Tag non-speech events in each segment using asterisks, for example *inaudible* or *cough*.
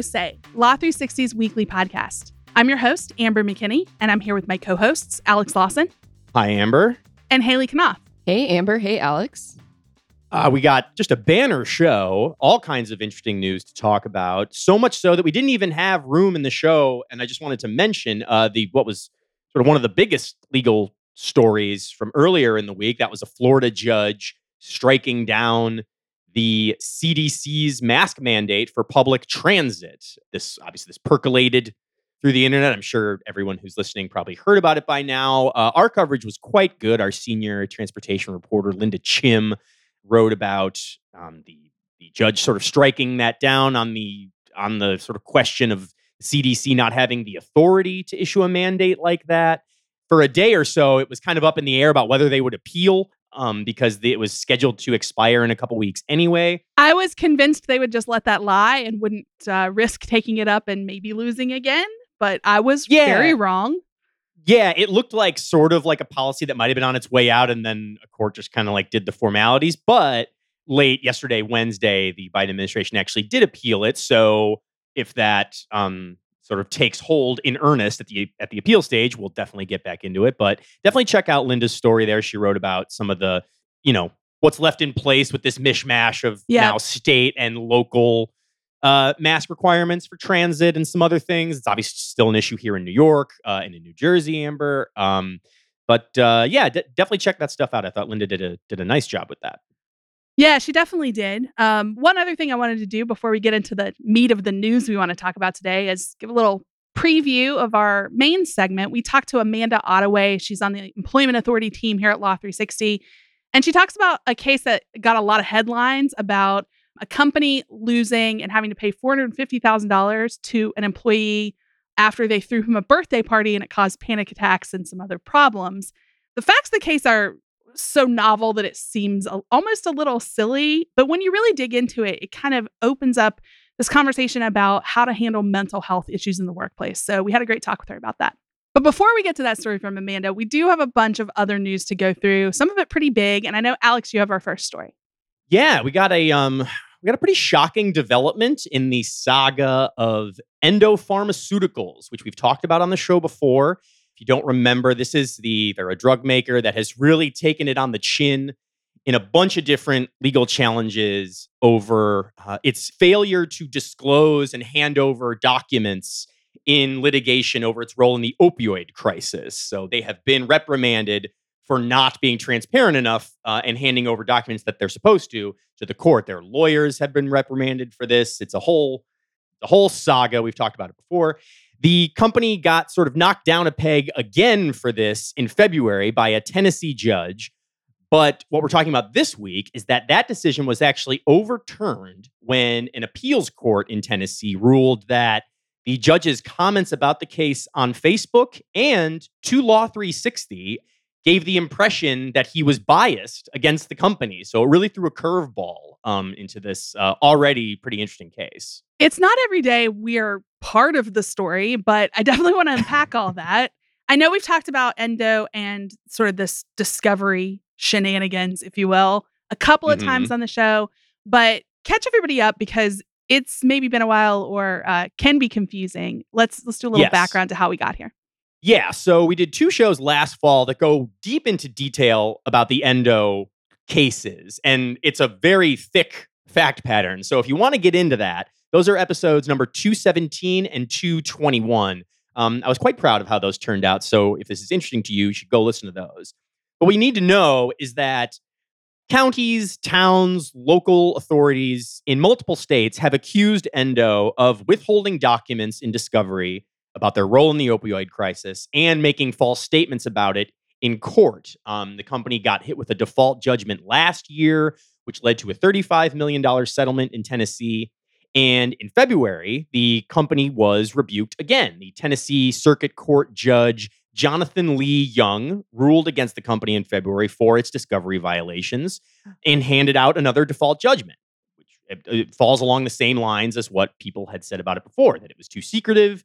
Pro Say, Law 360's weekly podcast. I'm your host, Amber McKinney, and I'm here with my co hosts, Alex Lawson. Hi, Amber. And Hailey Konnath. Hey, Amber. Hey, Alex. Uh, we got just a banner show, all kinds of interesting news to talk about. So much so that we didn't even have room in the show. And I just wanted to mention uh, the what was sort of one of the biggest legal stories from earlier in the week. That was a Florida judge striking down the CDC's mask mandate for public transit. This obviously this percolated through the internet. I'm sure everyone who's listening probably heard about it by now. Uh, our coverage was quite good. Our senior transportation reporter Linda Chiem wrote about um, the the judge sort of striking that down on the on the sort of question of CDC not having the authority to issue a mandate like that. For a day or so, it was kind of up in the air about whether they would appeal um, because it was scheduled to expire in a couple weeks anyway. I was convinced they would just let that lie and wouldn't uh, risk taking it up and maybe losing again, but I was Yeah. very wrong. Yeah, it looked like sort of like a policy that might have been on its way out, and then a court just kind of like did the formalities. But late yesterday, Wednesday, the Biden administration actually did appeal it. So if that um, sort of takes hold in earnest at the at the appeal stage, we'll definitely get back into it. But definitely check out Linda's story there. She wrote about some of the, you know, what's left in place with this mishmash of now state and local uh, mask requirements for transit and some other things. It's obviously still an issue here in New York uh, and in New Jersey, Amber. Um, but uh, yeah, de- definitely check that stuff out. I thought Linda did a did a nice job with that. Yeah, she definitely did. Um, one other thing I wanted to do before we get into the meat of the news we want to talk about today is give a little preview of our main segment. We talked to Amanda Ottaway. She's on the Employment Authority team here at Law 360. And she talks about a case that got a lot of headlines about a company losing and having to pay $450,000 to an employee after they threw him a birthday party and it caused panic attacks and some other problems. The facts of the case are so novel that it seems almost a little silly. But when you really dig into it, it kind of opens up this conversation about how to handle mental health issues in the workplace. So we had a great talk with her about that. But before we get to that story from Amanda, we do have a bunch of other news to go through, some of it pretty big. And I know, Alex, you have our first story. Yeah, we got a um we got a pretty shocking development in the saga of Endo Pharmaceuticals, which we've talked about on the show before. You don't remember, this is the they're a drug maker that has really taken it on the chin in a bunch of different legal challenges over uh, its failure to disclose and hand over documents in litigation over its role in the opioid crisis. So they have been reprimanded for not being transparent enough uh, and handing over documents that they're supposed to to the court. Their lawyers have been reprimanded for this. It's a whole the whole saga. We've talked about it before. The company got sort of knocked down a peg again for this in February by a Tennessee judge. But what we're talking about this week is that that decision was actually overturned when an appeals court in Tennessee ruled that the judge's comments about the case on Facebook and to Law 360 gave the impression that he was biased against the company. So it really threw a curveball um, into this uh, already pretty interesting case. It's not every day we are part of the story, but I definitely want to unpack all *laughs* that. I know we've talked about Endo and sort of this discovery shenanigans, if you will, a couple of Mhm. times on the show, but catch everybody up because it's maybe been a while or uh, can be confusing. Let's let's do a little Yes. background to how we got here. Yeah, so we did two shows last fall that go deep into detail about the endo cases, and it's a very thick fact pattern. So if you want to get into that, those are episodes number 217 and 221. Um, I was quite proud of how those turned out. So if this is interesting to you, you should go listen to those. But what you need to know is that counties, towns, local authorities in multiple states have accused Endo of withholding documents in discovery about their role in the opioid crisis and making false statements about it in court. Um, the company got hit with a default judgment last year, which led to a $35 million settlement in Tennessee. And in February, the company was rebuked again. The Tennessee Circuit Court judge Jonathan Lee Young ruled against the company in February for its discovery violations and handed out another default judgment, which it falls along the same lines as what people had said about it before that it was too secretive,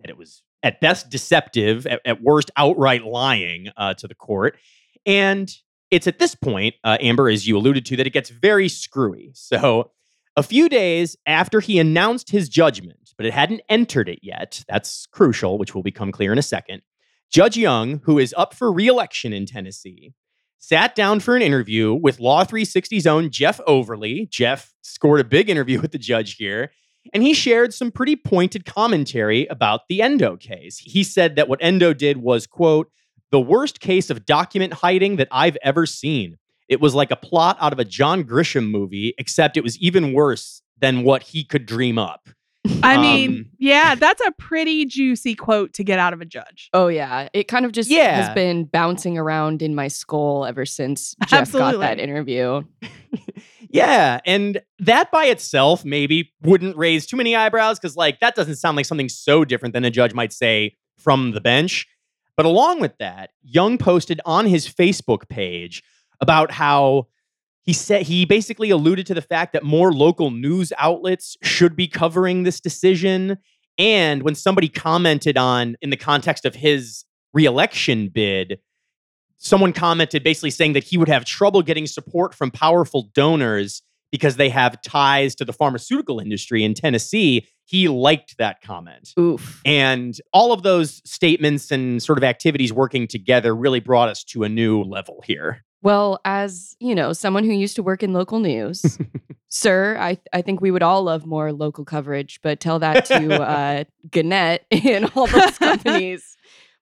that it was at best deceptive, at, at worst outright lying uh, to the court. And it's at this point, uh, Amber, as you alluded to, that it gets very screwy. So A few days after he announced his judgment, but it hadn't entered it yet, that's crucial, which will become clear in a second. Judge Young, who is up for re election in Tennessee, sat down for an interview with Law 360's own Jeff Overley. Jeff scored a big interview *laughs* with the judge here, and he shared some pretty pointed commentary about the Endo case. He said that what Endo did was, quote, the worst case of document hiding that I've ever seen. It was like a plot out of a John Grisham movie, except it was even worse than what he could dream up. I mean, Um, yeah, that's a pretty juicy quote to get out of a judge. Oh yeah, it kind of just Yeah. has been bouncing around in my skull ever since Jeff got that interview. *laughs* Yeah, and that by itself maybe wouldn't raise too many eyebrows because, like, that doesn't sound like something so different than a judge might say from the bench. But along with that, Young posted on his Facebook page about how he said he basically alluded to the fact that more local news outlets should be covering this decision. And when somebody commented on, in the context of his reelection bid, someone commented basically saying that he would have trouble getting support from powerful donors because they have ties to the pharmaceutical industry in Tennessee. He liked that comment. Oof. And all of those statements and sort of activities working together really brought us to a new level here. Well, as you know, someone who used to work in local news, *laughs* sir, I I think we would all love more local coverage, but tell that to *laughs* uh, Gannett and all those *laughs* companies.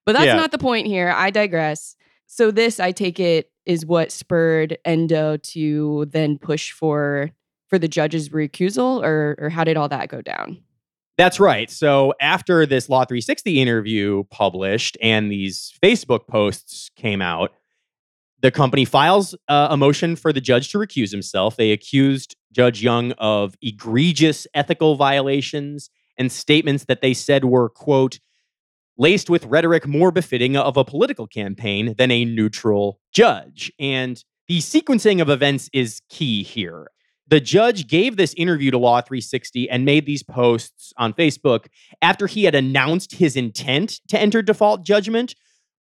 But that's Yeah. not the point here. I digress. So this, I take it, is what spurred Endo to then push for for the judge's recusal, or or how did all that go down? That's right. So after this Law 360 interview published and these Facebook posts came out, the company files uh, a motion for the judge to recuse himself. They accused Judge Young of egregious ethical violations and statements that they said were, quote, laced with rhetoric more befitting of a political campaign than a neutral judge. And the sequencing of events is key here. The judge gave this interview to Law 360 and made these posts on Facebook after he had announced his intent to enter default judgment,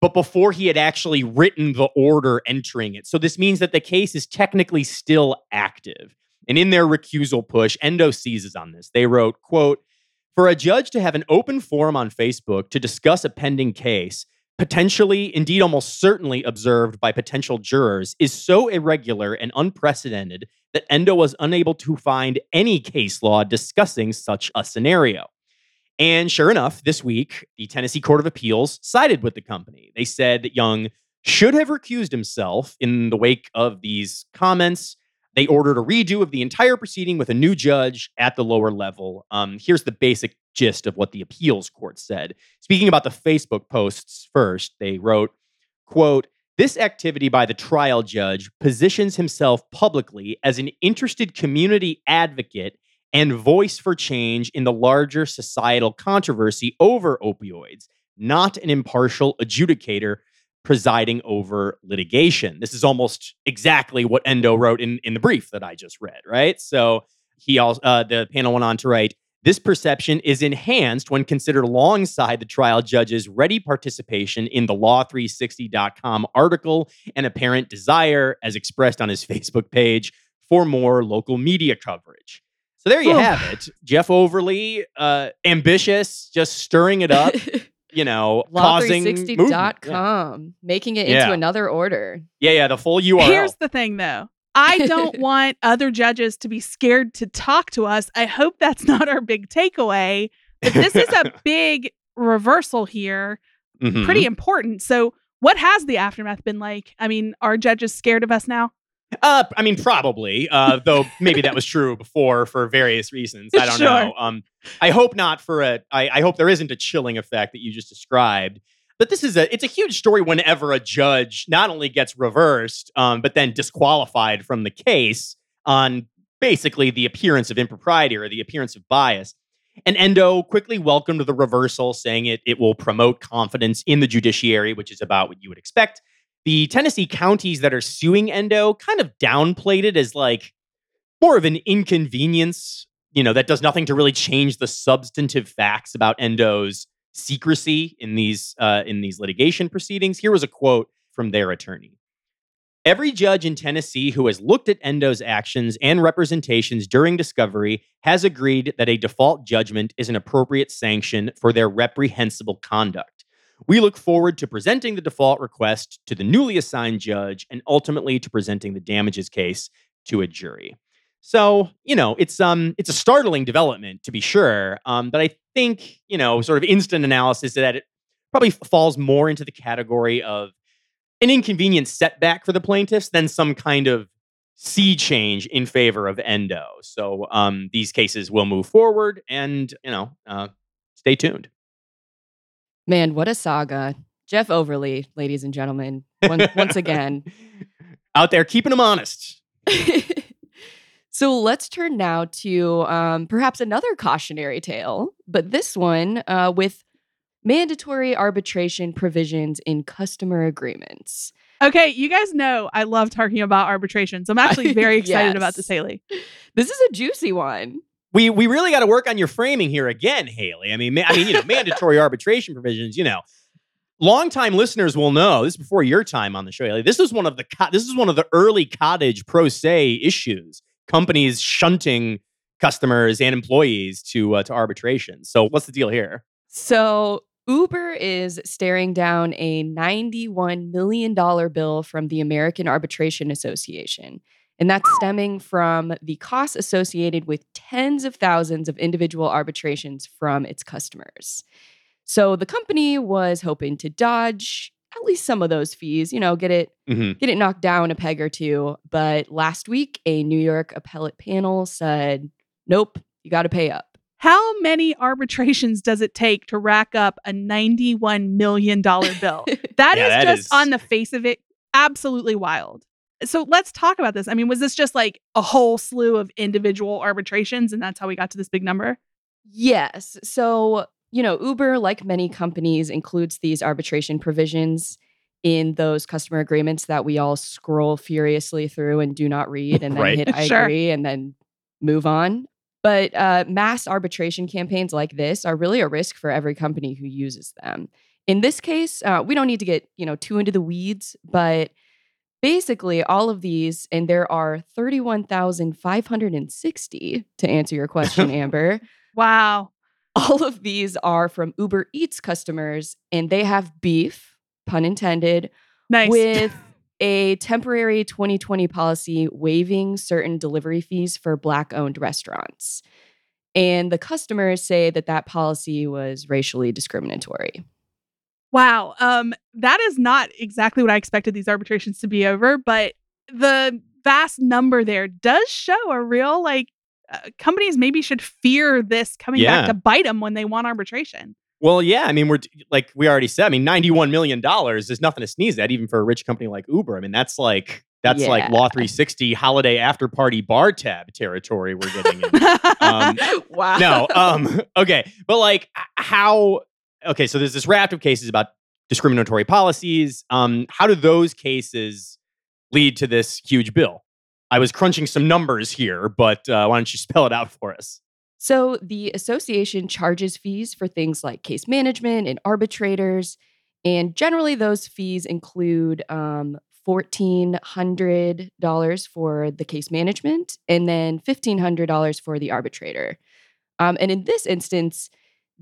but before he had actually written the order entering it. So this means that the case is technically still active. And in their recusal push, Endo seizes on this. They wrote, quote, for a judge to have an open forum on Facebook to discuss a pending case, potentially, indeed almost certainly observed by potential jurors, is so irregular and unprecedented that Endo was unable to find any case law discussing such a scenario. And sure enough, this week, the Tennessee Court of Appeals sided with the company. They said that Young should have recused himself in the wake of these comments. They ordered a redo of the entire proceeding with a new judge at the lower level. Um, here's the basic gist of what the appeals court said. Speaking about the Facebook posts first, they wrote, quote, this activity by the trial judge positions himself publicly as an interested community advocate and voice for change in the larger societal controversy over opioids, not an impartial adjudicator presiding over litigation. This is almost exactly what Endo wrote in, in the brief that I just read, right? So he also uh, the panel went on to write this perception is enhanced when considered alongside the trial judge's ready participation in the law360.com article and apparent desire, as expressed on his *laughs* Facebook page, for more local media coverage. So there you have it. Jeff Overley, uh, ambitious, just stirring it up, *laughs* you know, causing movement. Yeah. Law360.com, making it Yeah. into another order. yeah, yeah, the full URL. Here's the thing, though. I don't *laughs* want other judges to be scared to talk to us. I hope that's not our big takeaway. But this is a *laughs* big reversal here, Mhm. pretty important. So, what has the aftermath been like? I mean, are judges scared of us now? Uh, I mean, probably. Uh, though maybe that was true before for various reasons. I don't Sure. know. Um, I hope not for a. I, I hope there isn't a chilling effect that you just described. But this is a. It's a huge story whenever a judge not only gets reversed, um, but then disqualified from the case on basically the appearance of impropriety or the appearance of bias. And Endo quickly welcomed the reversal, saying it it will promote confidence in the judiciary, which is about what you would expect the Tennessee counties that are suing Endo kind of downplayed it as like more of an inconvenience, you know, that does nothing to really change the substantive facts about Endo's secrecy in these uh, in these litigation proceedings. Here was a quote from their attorney. Every judge in Tennessee who has looked at Endo's actions and representations during discovery has agreed that a default judgment is an appropriate sanction for their reprehensible conduct. We look forward to presenting the default request to the newly assigned judge and ultimately to presenting the damages case to a jury. So, you know, it's um it's a startling development to be sure. Um, but I think, you know, sort of instant analysis that it probably falls more into the category of an inconvenient setback for the plaintiffs than some kind of sea change in favor of endo. So um, these cases will move forward, and you know, uh, stay tuned. Man, what a saga! Jeff Overley, ladies and gentlemen, once, once again, *laughs* out there keeping them honest. *laughs* so let's turn now to um, perhaps another cautionary tale, but this one uh, with mandatory arbitration provisions in customer agreements. Okay, you guys know I love talking about arbitration, so I'm *laughs* actually very excited yes. about this, Haley. This is a juicy one. We we really got to work on your framing here again, Haley. I mean, ma- I mean, you know, *laughs* mandatory arbitration provisions. You know, longtime listeners will know this is before your time on the show. Haley. This is one of the co- this is one of the early cottage pro se issues. Companies shunting customers and employees to uh, to arbitration. So, what's the deal here? So Uber is staring down a $91 million bill from the American Arbitration Association. And that's stemming from the costs associated with tens of thousands of individual arbitrations from its customers. So the company was hoping to dodge at least some of those fees, you know, get it mm-hmm. get it knocked down a peg or two. But last week, a New York appellate panel said, "Nope, you got to pay up." How many arbitrations does it take to rack up a $91 million bill? *laughs* That yeah, is that just is... on the face of it absolutely wild. So let's talk about this. I mean, was this just like a whole slew of individual arbitrations and that's how we got to this big number? Yes. So, you know, Uber, like many companies, includes these arbitration provisions in those customer agreements that we all scroll furiously through and do not read and then *laughs* right. hit I sure. agree and then move on. But uh, mass arbitration campaigns like this are really a risk for every company who uses them. In this case, uh, we don't need to get you know too into the weeds, but basically all of these, and there are thirty-one thousand five hundred and sixty to answer your question, *laughs* Amber. wow. All of these are from Uber Eats customers, and they have beef, pun intended, nice. *laughs* with a temporary 2020 policy waiving certain delivery fees for Black owned restaurants. And the customers say that that policy was racially discriminatory. Wow. Um, that is not exactly what I expected these arbitrations to be over, but the vast number there does show a real like uh, companies maybe should fear this coming yeah. back to bite them when they want arbitration. Well, yeah. I mean, we're like we already said. I mean, ninety-one million dollars is nothing to sneeze at, even for a rich company like Uber. I mean, that's like that's yeah. like Law 360 holiday after party bar tab territory we're getting in. um, *laughs* wow. No. Um. *laughs* Okay. But like, how? Okay. So there's this raft of cases about discriminatory policies. Um. How do those cases lead to this huge bill? I was crunching some numbers here, but uh, why don't you *laughs* spell it out for us? So the association charges fees for things like case management and arbitrators. And generally, those fees include um, $1,400 for the case management and then $1,500 for the arbitrator. Um, and in this instance,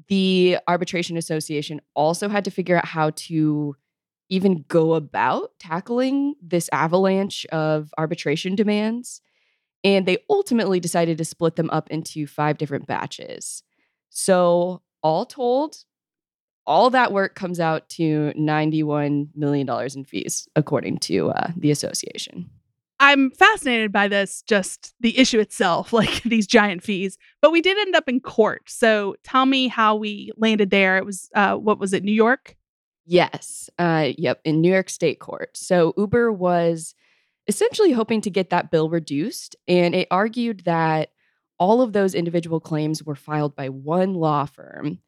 the Arbitration Association also had to figure out how to even go about tackling this avalanche of arbitration demands. And they ultimately decided to split them up into five different batches. So, all told, all that work comes out to $91 million in fees, according to uh, the association. I'm fascinated by this, just the issue itself, *laughs* like these giant fees. But we did end up in court. So tell me how we landed there. It was, uh, what was it, New York? Yes. Uh, yep, in New York State Court. So Uber was essentially hoping to get that bill reduced. And it argued that all of those individual claims were filed by one law firm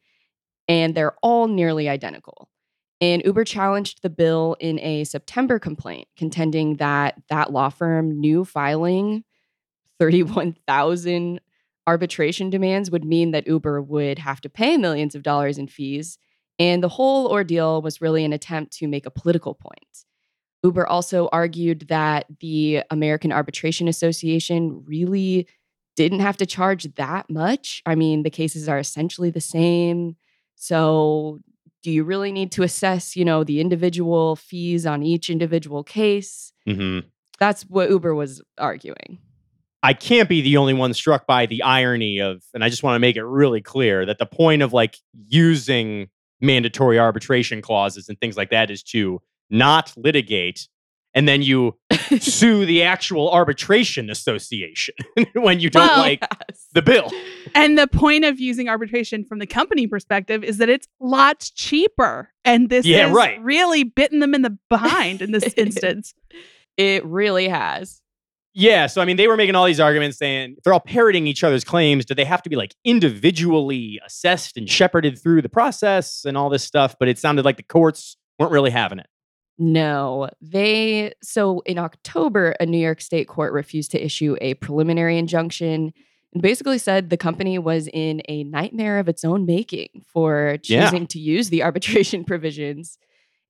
and they're all nearly identical. And Uber challenged the bill in a September complaint, contending that that law firm knew filing 31,000 arbitration demands would mean that Uber would have to pay millions of dollars in fees. And the whole ordeal was really an attempt to make a political point. Uber also argued that the American Arbitration Association really didn't have to charge that much. I mean, the cases are essentially the same. So, do you really need to assess, you know, the individual fees on each individual case? Mm-hmm. That's what Uber was arguing. I can't be the only one struck by the irony of, and I just want to make it really clear that the point of like using mandatory arbitration clauses and things like that is to not litigate and then you sue the actual arbitration association *laughs* when you don't Well, like Yes. the bill. And the point of using arbitration from the company perspective is that it's lots cheaper. And this Yeah, has right. really bitten them in the behind in this *laughs* instance. It really has. Yeah, so I mean, they were making all these arguments saying they're all parroting each other's claims. Do they have to be like individually assessed and shepherded through the process and all this stuff? But it sounded like the courts weren't really having it. No, they so in October, a New York State court refused to issue a preliminary injunction and basically said the company was in a nightmare of its own making for Yeah. choosing to use the *laughs* arbitration provisions.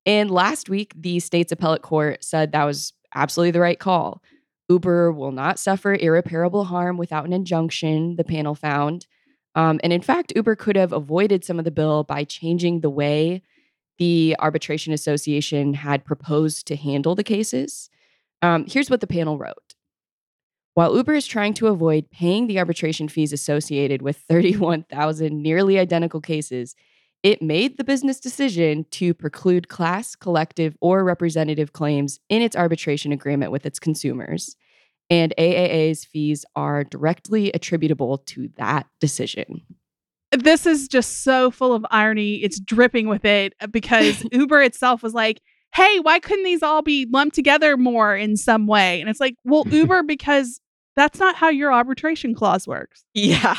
And last week, the state's appellate court said that was absolutely the right call. Uber will not suffer irreparable harm without an injunction, the panel found. Um, and in fact, Uber could have avoided some of the bill by changing the way the Arbitration Association had proposed to handle the cases. Um, here's what the panel wrote. While Uber is trying to avoid paying the arbitration fees associated with 31,000 nearly identical cases, it made the business decision to preclude class, collective, or representative claims in its arbitration agreement with its consumers. And AAA's fees are directly attributable to that decision. This is just so full of irony. It's dripping with it uh, because *laughs* Uber itself was like, hey, why couldn't these all be lumped together more in some way? And it's like, well, *laughs* Uber, because that's not how your arbitration clause works. Yeah.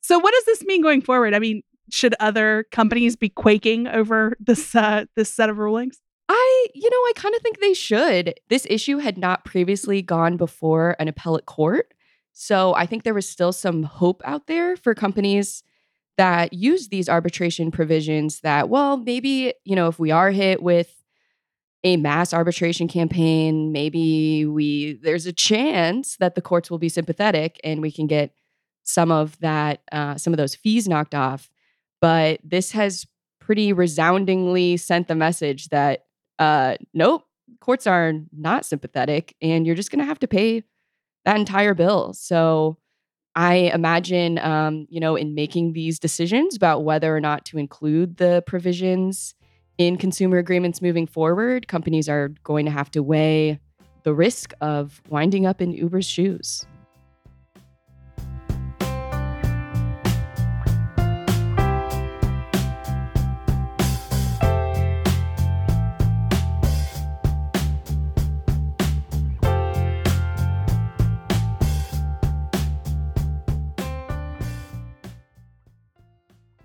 So what does this mean going forward? I mean, should other companies be quaking over this uh, this set of rulings? I, you know, I kind of think they should. This issue had not previously gone before an appellate court. So I think there was still some hope out there for companies that use these arbitration provisions that, well, maybe, you know, if we are hit with a mass arbitration campaign, maybe we there's a chance that the courts will be sympathetic and we can get some of that, uh, some of those fees knocked off. But this has pretty resoundingly sent the message that uh, nope, courts are not sympathetic, and you're just going to have to pay that entire bill. So I imagine, um, you know, in making these decisions about whether or not to include the provisions in consumer agreements moving forward, companies are going to have to weigh the risk of winding up in Uber's shoes.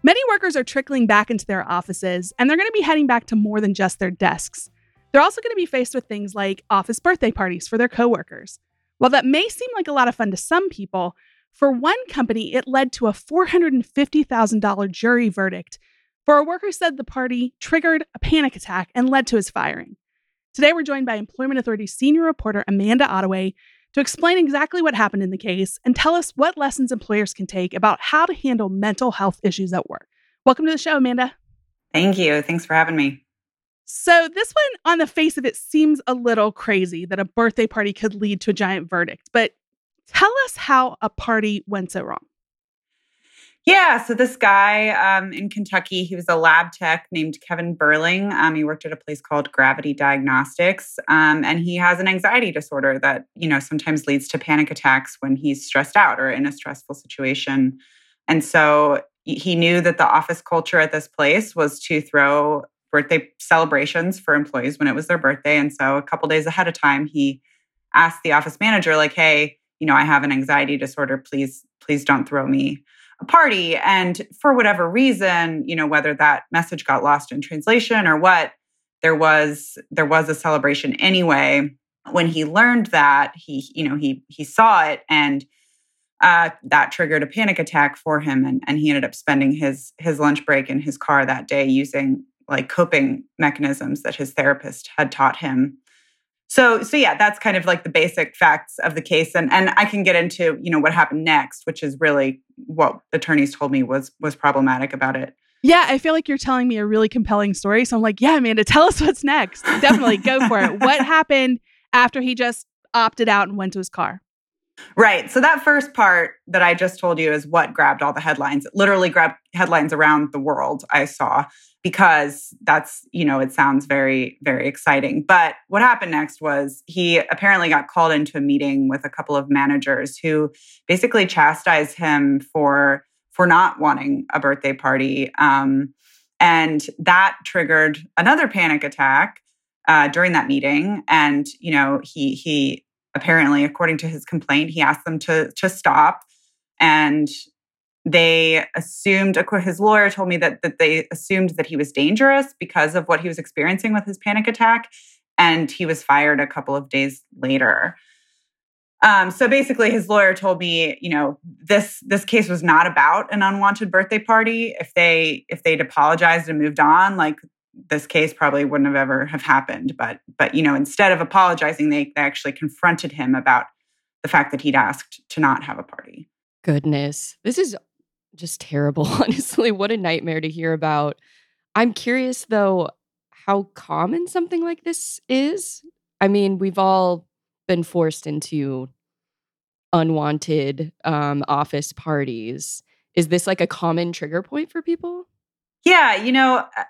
Many workers are trickling back into their offices, and they're going to be heading back to more than just their desks. They're also going to be faced with things like office birthday parties for their coworkers. While that may seem like a lot of fun to some people, for one company, it led to a $450,000 jury verdict for a worker said the party triggered a panic attack and led to his firing. Today, we're joined by Employment Authority senior reporter Amanda Ottaway to explain exactly what happened in the case and tell us what lessons employers can take about how to handle mental health issues at work. Welcome to the show, Amanda. Thank you. Thanks for having me. So, this one, on the face of it, seems a little crazy that a birthday party could lead to a giant verdict. But tell us how a party went so wrong. Yeah, so this guy um, in Kentucky, he was a lab tech named Kevin Berling. Um, he worked at a place called Gravity Diagnostics, um, and he has an anxiety disorder that you know sometimes leads to panic attacks when he's stressed out or in a stressful situation. And so he knew that the office culture at this place was to throw birthday celebrations for employees when it was their birthday. And so a couple days ahead of time, he asked the office manager, like, "Hey, you know, I have an anxiety disorder. Please, please don't throw me." A party and for whatever reason you know whether that message got lost in translation or what there was there was a celebration anyway when he learned that he you know he he saw it and uh, that triggered a panic attack for him and, and he ended up spending his his lunch break in his car that day using like coping mechanisms that his therapist had taught him. So so yeah, that's kind of like the basic facts of the case and and I can get into, you know, what happened next, which is really what attorneys told me was was problematic about it. Yeah, I feel like you're telling me a really compelling story. So I'm like, yeah, Amanda, *laughs* tell us what's next. Definitely go for it. What *laughs* happened after he just opted out and went to his car? Right. So that first part that I just told you is what grabbed all the headlines. It literally grabbed headlines around the world I saw because that's, you know, it sounds very, very exciting. But what happened next was he apparently got called into a meeting with a couple of managers who basically chastised him for for not wanting a birthday party. Um, and that triggered another panic attack uh, during that meeting. And, you know, he he apparently, according to his complaint, he asked them to to stop. And they assumed his lawyer told me that that they assumed that he was dangerous because of what he was experiencing with his panic attack and he was fired a couple of days later. Um, so basically his lawyer told me you know this this case was not about an unwanted birthday party. If they if they'd apologized and moved on like this case probably wouldn't have ever have happened. But but you know instead of apologizing they, they actually confronted him about the fact that he'd asked to not have a party. Goodness. This is just terrible, *laughs* honestly. What a nightmare to hear about. I'm curious, though, how common something like this is. I mean, we've all been forced into unwanted um, office parties. Is this like a common trigger point for people? Yeah, you know, uh,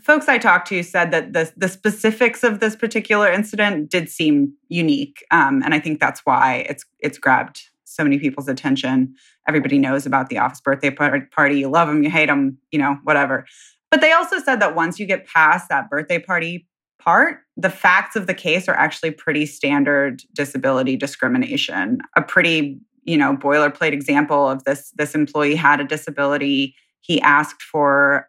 folks I talked to said that the the specifics of this particular incident did seem unique, um, and I think that's why it's it's grabbed so many people's attention. Everybody knows about the office birthday party. You love them, you hate them, you know, whatever. But they also said that once you get past that birthday party part, the facts of the case are actually pretty standard disability discrimination. A pretty, you know, boilerplate example of this this employee had a disability. He asked for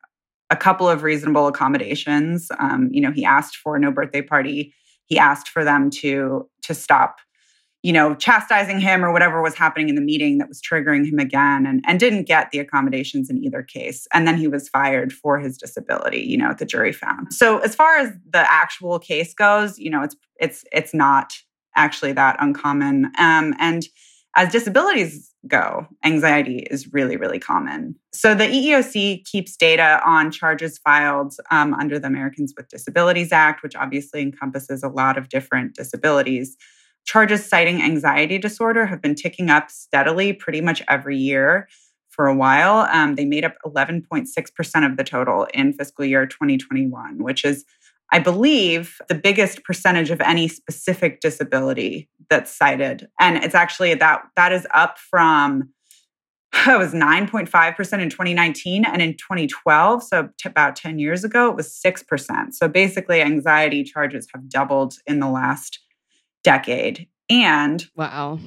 a couple of reasonable accommodations. Um, you know, he asked for no birthday party. He asked for them to to stop you know, chastising him or whatever was happening in the meeting that was triggering him again and, and didn't get the accommodations in either case. And then he was fired for his disability, you know, the jury found. So as far as the actual case goes, you know, it's it's it's not actually that uncommon. Um, and as disabilities go, anxiety is really, really common. So the EEOC keeps data on charges filed um, under the Americans with Disabilities Act, which obviously encompasses a lot of different disabilities charges citing anxiety disorder have been ticking up steadily pretty much every year for a while. Um, they made up 11.6% of the total in fiscal year 2021, which is, I believe, the biggest percentage of any specific disability that's cited. And it's actually that that is up from *laughs* it was 9.5% in 2019 and in 2012 so t- about 10 years ago it was 6% so basically anxiety charges have doubled in the last decade. And wow.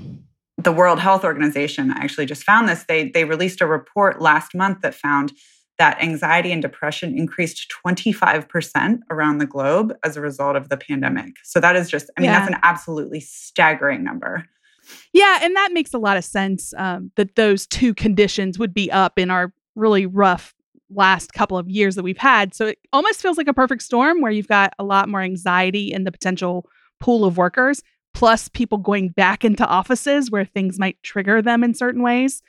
The World Health Organization actually just found this. They they released a report last month that found that anxiety and depression increased 25% around the globe as a result of the pandemic. So that is just, I mean, yeah. that's an absolutely staggering number. Yeah, and that makes a lot of sense um, that those two conditions would be up in our really rough last couple of years that we've had. So it almost feels like a perfect storm where you've got a lot more anxiety and the potential pool of workers, plus people going back into offices where things might trigger them in certain ways.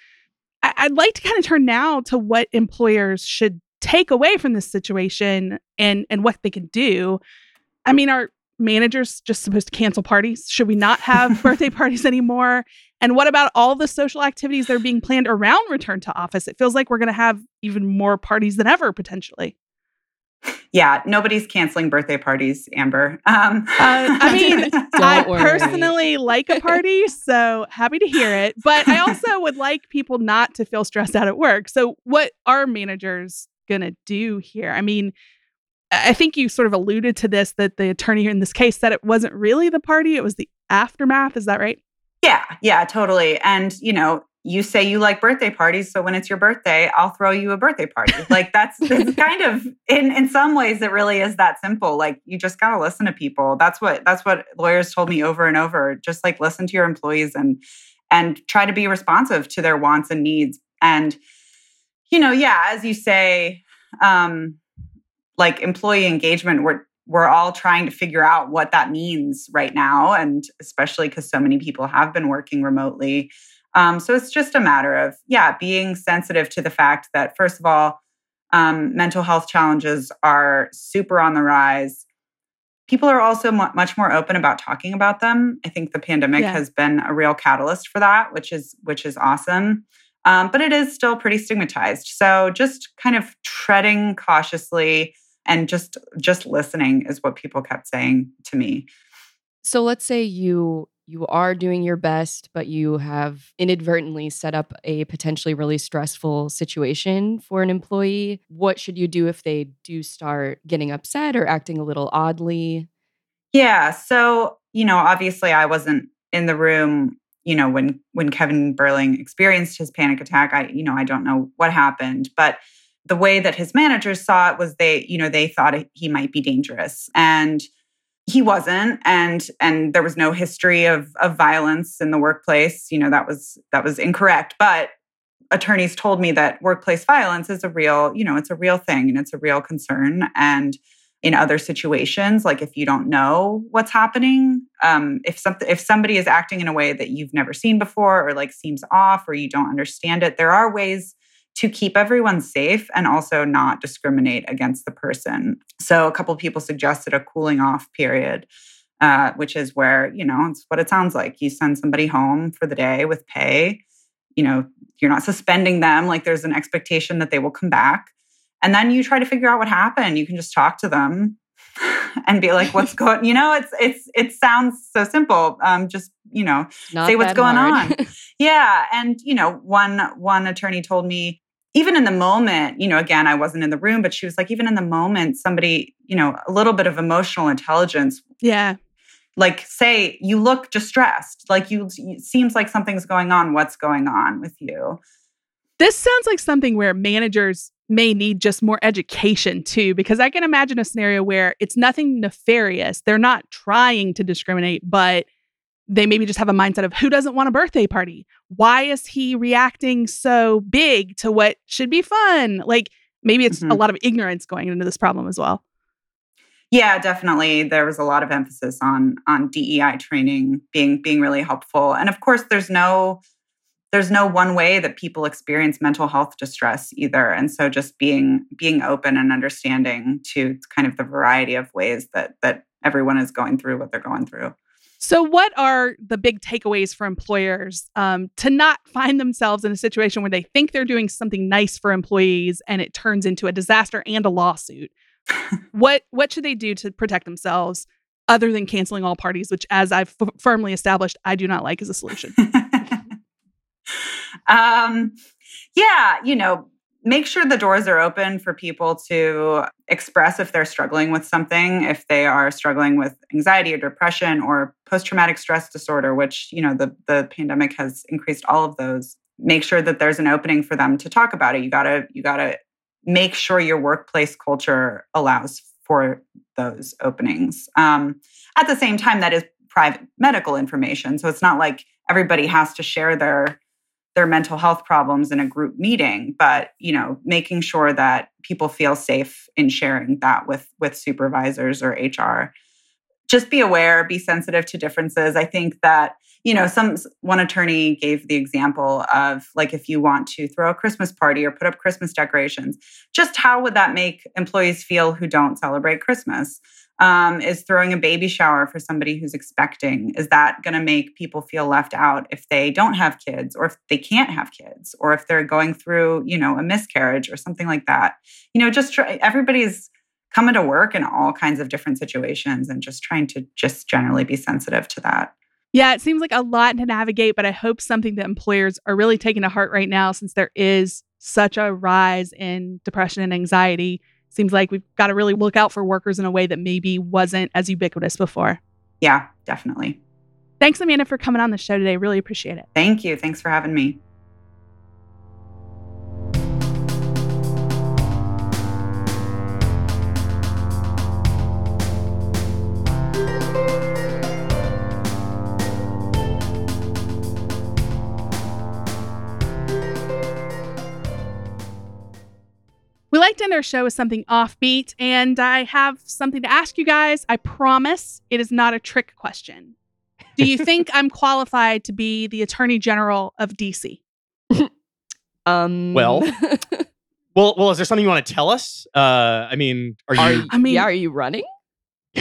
I- would like to kind of turn now to what employers should take away from this situation and and what they can do. I mean, are managers just supposed to cancel parties? Should we not have *laughs* birthday parties anymore? And what about all the social activities that are being planned around return to office? It feels like we're going to have even more parties than ever potentially yeah, nobody's canceling birthday parties, Amber. Um, uh, I *laughs* mean, I worry. personally like a party, so happy to hear it. But I *laughs* also would like people not to feel stressed out at work. So, what are managers going to do here? I mean, I think you sort of alluded to this that the attorney in this case said it wasn't really the party, it was the aftermath. Is that right? Yeah, yeah, totally. And, you know, you say you like birthday parties so when it's your birthday i'll throw you a birthday party. Like that's, *laughs* kind of in in some ways it really is that simple. Like you just got to listen to people. That's what that's what lawyers told me over and over. Just like listen to your employees and and try to be responsive to their wants and needs. And you know yeah as you say um like employee engagement, we're we're all trying to figure out what that means right now, and especially because so many people have been working remotely. Um, so it's just a matter of yeah, being sensitive to the fact that first of all, um, mental health challenges are super on the rise. People are also m- much more open about talking about them. I think the pandemic yeah. has been a real catalyst for that, which is which is awesome. Um, but it is still pretty stigmatized. So just kind of treading cautiously and just just listening is what people kept saying to me. So let's say you you are doing your best, but you have inadvertently set up a potentially really stressful situation for an employee. What should you do if they do start getting upset or acting a little oddly? Yeah. So, you know, obviously I wasn't in the room, you know, when when Kevin Berling experienced his panic attack. I, you know, I don't know what happened, but the way that his managers saw it was they, you know, they thought he might be dangerous. And he wasn't and and there was no history of of violence in the workplace you know that was that was incorrect. But attorneys told me that workplace violence is a real you know it's a real thing and it's a real concern. And in other situations like if you don't know what's happening um, if something if somebody is acting in a way that you've never seen before or like seems off or you don't understand it there are ways to keep everyone safe and also not discriminate against the person. So a couple people suggested a cooling off period, uh, which is where, you know, it's what it sounds like. You send somebody home for the day with pay. You know, you're not suspending them. Like there's an expectation that they will come back. And then you try to figure out what happened. You can just talk to them *laughs* and be like, what's going, on? you know, it's, it's, it sounds so simple. Um, just, you know, Not say what's going hard. on. *laughs* yeah. And, you know, one, one attorney told me, even in the moment, you know, again, I wasn't in the room, but she was like, even in the moment, somebody, you know, a little bit of emotional intelligence. Yeah. Like, say, you look distressed, like you, it seems like something's going on. What's going on with you? This sounds like something where managers may need just more education too, because I can imagine a scenario where it's nothing nefarious. They're not trying to discriminate, but they maybe just have a mindset of who doesn't want a birthday party? Why is he reacting so big to what should be fun? Like maybe it's mm-hmm. a lot of ignorance going into this problem as well. Yeah, definitely. There was a lot of emphasis on on DEI training being being really helpful. And of course, there's no there's no one way that people experience mental health distress either. And so just being being open and understanding to kind of the variety of ways that that everyone is going through what they're going through. So, what are the big takeaways for employers um, to not find themselves in a situation where they think they're doing something nice for employees and it turns into a disaster and a lawsuit? what what should they do to protect themselves other than canceling all parties, which, as I've f- firmly established, I do not like as a solution? *laughs* um, yeah, you know, make sure the doors are open for people to express if they're struggling with something if they are struggling with anxiety or depression or post-traumatic stress disorder which you know the the pandemic has increased all of those. Make sure that there's an opening for them to talk about it. You got to you got to make sure your workplace culture allows for those openings. Um, at the same time that is private medical information. So it's not like everybody has to share their their mental health problems in a group meeting but you know making sure that people feel safe in sharing that with with supervisors or hr just be aware be sensitive to differences. I think that you know some one attorney gave the example of like if you want to throw a christmas party or put up christmas decorations just how would that make employees feel who don't celebrate christmas um, is throwing a baby shower for somebody who's expecting is that going to make people feel left out if they don't have kids or if they can't have kids or if they're going through you know a miscarriage or something like that? You know just try, everybody's coming to work in all kinds of different situations and just trying to just generally be sensitive to that. Yeah, it seems like a lot to navigate, but I hope something that employers are really taking to heart right now since there is such a rise in depression and anxiety seems like we've got to really look out for workers in a way that maybe wasn't as ubiquitous before. Yeah, definitely. Thanks, Amanda, for coming on the show today. Really appreciate it. Thank you. Thanks for having me. Like to end our show with something offbeat, and I have something to ask you guys. I promise it is not a trick question. Do you think *laughs* I'm qualified to be the Attorney General of DC? *laughs* Um. Well, *laughs* Well, well, is there something you want to tell us? Uh, I mean, are you? are I mean- yeah, are you running?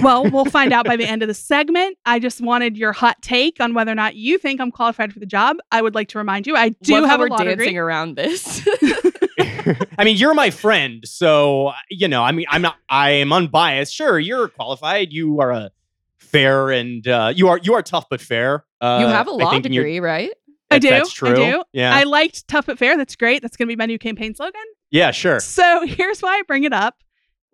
Well, we'll find out by the end of the segment. I just wanted your hot take on whether or not you think I'm qualified for the job. I would like to remind you, I do Love how have a we're law dancing degree. around this. I mean, you're my friend, so you know. I mean, I'm not. I am unbiased. Sure, you're qualified. You are a fair and uh, you are you are tough but fair. Uh, you have a law think in your- degree, right? I do. That's true. I do. Yeah. I liked Tough but Fair. That's great. That's going to be my new campaign slogan. yeah. Sure. So here's why I bring it up.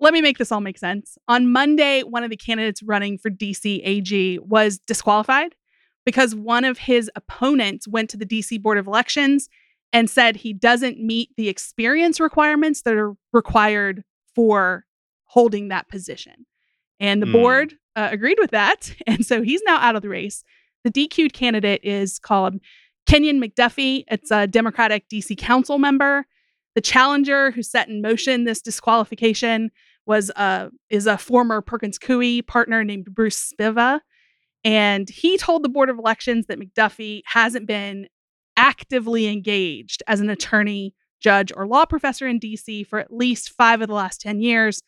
Let me make this all make sense. On Monday, one of the candidates running for DC AG was disqualified because one of his opponents went to the DC Board of Elections and said he doesn't meet the experience requirements that are required for holding that position. And the Hmm. board uh, agreed with that. *laughs* And so he's now out of the race. The DQ'd candidate is called Kenyon McDuffie. It's a Democratic DC council member. The challenger who set in motion this disqualification was uh, is a former Perkins Coie partner named Bruce Spiva. And he told the Board of Elections that McDuffie hasn't been actively engaged as an attorney, judge, or law professor in DC for at least five of the last 10 years.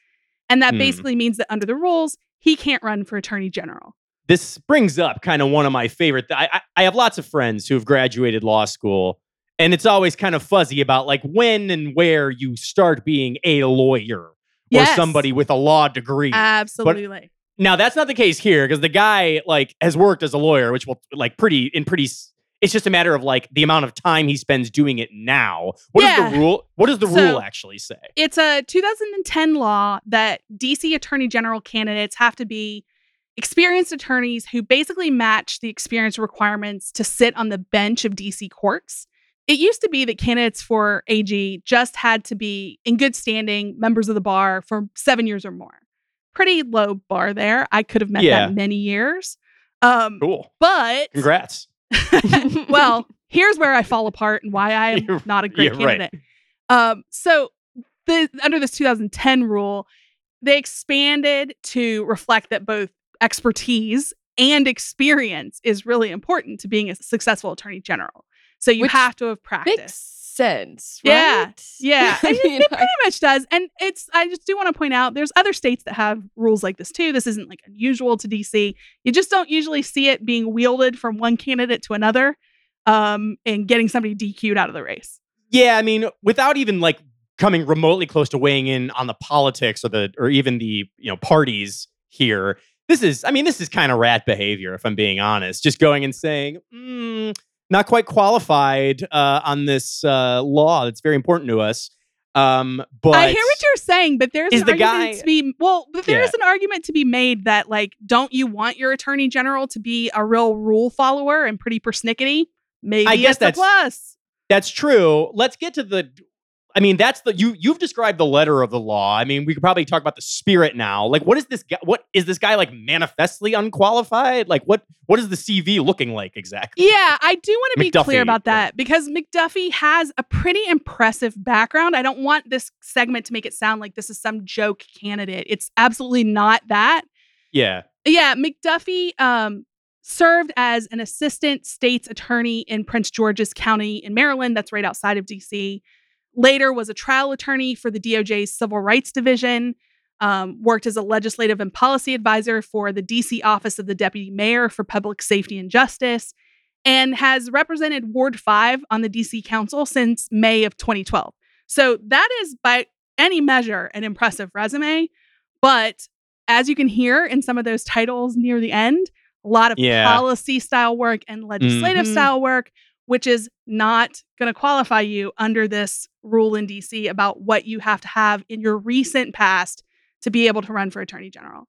And that Hmm. basically means that under the rules, he can't run for attorney general. This brings up kind of one of my favorite. I, I I have lots of friends who have graduated law school, and it's always kind of fuzzy about like when and where you start being a lawyer or Yes. somebody with a law degree. Absolutely. Now that's not the case here because the guy like has worked as a lawyer, which will like pretty in pretty. It's just a matter of like the amount of time he spends doing it now. What does Yeah. the rule? What does the So- rule actually say? It's a 2010 law that DC attorney general candidates have to be experienced attorneys who basically match the experience requirements to sit on the bench of DC courts. It used to be that candidates for AG just had to be in good standing members of the bar for seven years or more. Pretty low bar there. I could have met Yeah. that many years. Um, Cool. but Congrats. *laughs* well, here's where I fall apart and why I *laughs* am You're- not a great yeah, right. candidate. Um, so the under this 2010 rule, they expanded to reflect that both expertise and experience is really important to being a successful attorney general. So you Which have to have practiced. Makes sense. Yeah, right? yeah. *laughs* I mean, it I- pretty much does. And it's I just do want to point out there's other states that have rules like this too. This isn't like unusual to DC. You just don't usually see it being wielded from one candidate to another um and getting somebody DQ'd out of the race. Yeah, I mean, without even like coming remotely close to weighing in on the politics or the or even the you know parties here, this is I mean, this is kind of rat behavior if I'm being honest. Just going and saying, mm, not quite qualified uh, on this uh, law that's very important to us. Um, but I hear what you're saying, but there's an the argument guy- to be well, but there Yeah. is an argument to be made that like, don't you want your attorney general to be a real rule follower and pretty persnickety? Maybe I guess that's- plus. That's true. Let's get to the. I mean, that's the you. You've described the letter of the law. I mean, we could probably talk about the spirit now. Like, what is this guy? What is this guy like? Manifestly unqualified? Like, what? What is the CV looking like exactly? Yeah, I do want to be clear about yeah. that because McDuffie has a pretty impressive background. I don't want this segment to make it sound like this is some joke candidate. It's absolutely not that. Yeah. Yeah, McDuffie um, served as an assistant state's attorney in Prince George's County in Maryland. That's right outside of DC. Later was a trial attorney for the DOJ's Civil Rights Division. Um, worked as a legislative and policy advisor for the DC Office of the Deputy Mayor for Public Safety and Justice, and has represented Ward 5 on the DC Council since May of 2012. So that is, by any measure, an impressive resume. But as you can hear in some of those titles near the end, a lot of Yeah. policy style work and legislative Mhm. style work, which is not going to qualify you under this rule in DC about what you have to have in your recent past to be able to run for attorney general.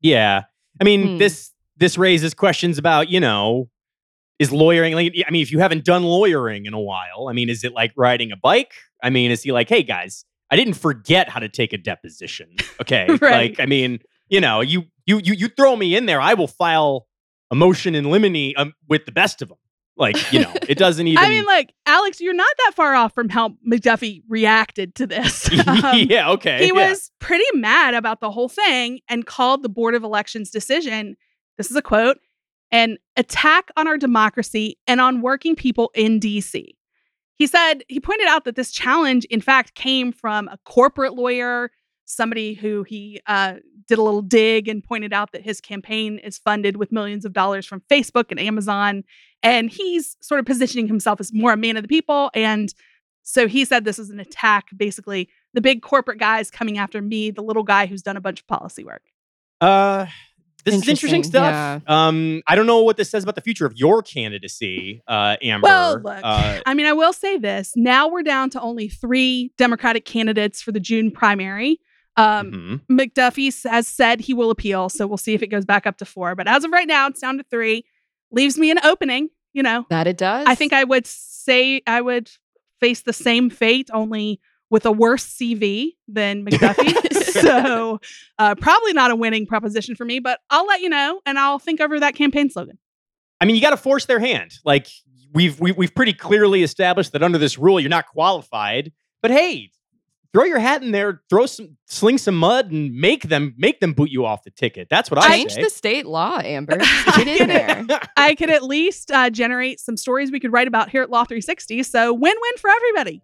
Yeah. I mean, Hmm. this this raises questions about you know, is lawyering? Like, I mean, if you haven't done lawyering in a while, I mean, is it like riding a bike? I mean, is he like, hey guys, I didn't forget how to take a deposition. Okay, *laughs* Right. like, I mean, you know, you you you you throw me in there, I will file a motion in limine um, with the best of them. Like, you know, it doesn't even. *laughs* I mean, like Alex, you're not that far off from how McDuffie reacted to this. *laughs* Um, yeah, okay. he yeah. was pretty mad about the whole thing and called the Board of Elections decision. This is a quote an attack on our democracy and on working people in DC. He said, he pointed out that this challenge, in fact, came from a corporate lawyer, somebody who he uh, did a little dig and pointed out that his campaign is funded with millions of dollars from Facebook and Amazon. And he's sort of positioning himself as more a man of the people. And so he said this is an attack, basically, the big corporate guys coming after me, the little guy who's done a bunch of policy work. Uh, this is interesting Interesting, stuff. Um, I don't know what this says about the future of your candidacy, uh, Amber. Well, look, Uh, I mean, I will say this. Now we're down to only three Democratic candidates for the June primary. Um, mhm. McDuffie has said he will appeal, so we'll see if it goes back up to four. But as of right now, it's down to three. Leaves me an opening. You know, That it does. I think I would say I would face the same fate, only with a worse CV than *laughs* McDuffie. *laughs* so uh, probably not a winning proposition for me. But I'll let you know, and I'll think over that campaign slogan. I mean, you got to force their hand. Like we've we, we've pretty clearly established that under this rule, you're not qualified. But hey, throw your hat in there, throw some, sling some mud, and make them make them boot you off the ticket. That's what I change say. the state law, Amber. *laughs* Get in there. I could at least uh, generate some stories we could write about here at Law 360. So win win for everybody.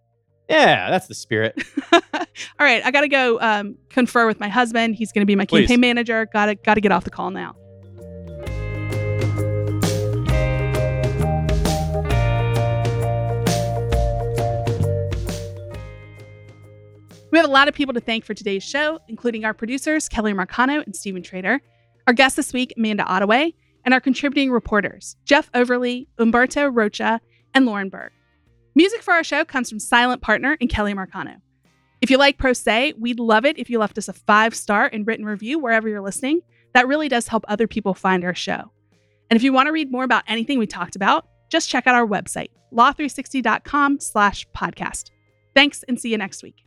yeah, that's the spirit. *laughs* All right, I got to go um, confer with my husband. He's going to be my Please. campaign manager. Got to got to get off the call now. We have a lot of people to thank for today's show, including our producers, Kelly Marcano and Stephen Trader, our guest this week, Amanda Ottaway, and our contributing reporters, Jeff Overley, Umberto Rocha, and Lauren Berg. Music for our show comes from Silent Partner and Kelly Marcano. If you like Pro Say, we'd love it if you left us a five star and written review wherever you're listening. That really does help other people find our show. And if you want to read more about anything we talked about, just check out our website, law360.com slash podcast. Thanks and see you next week.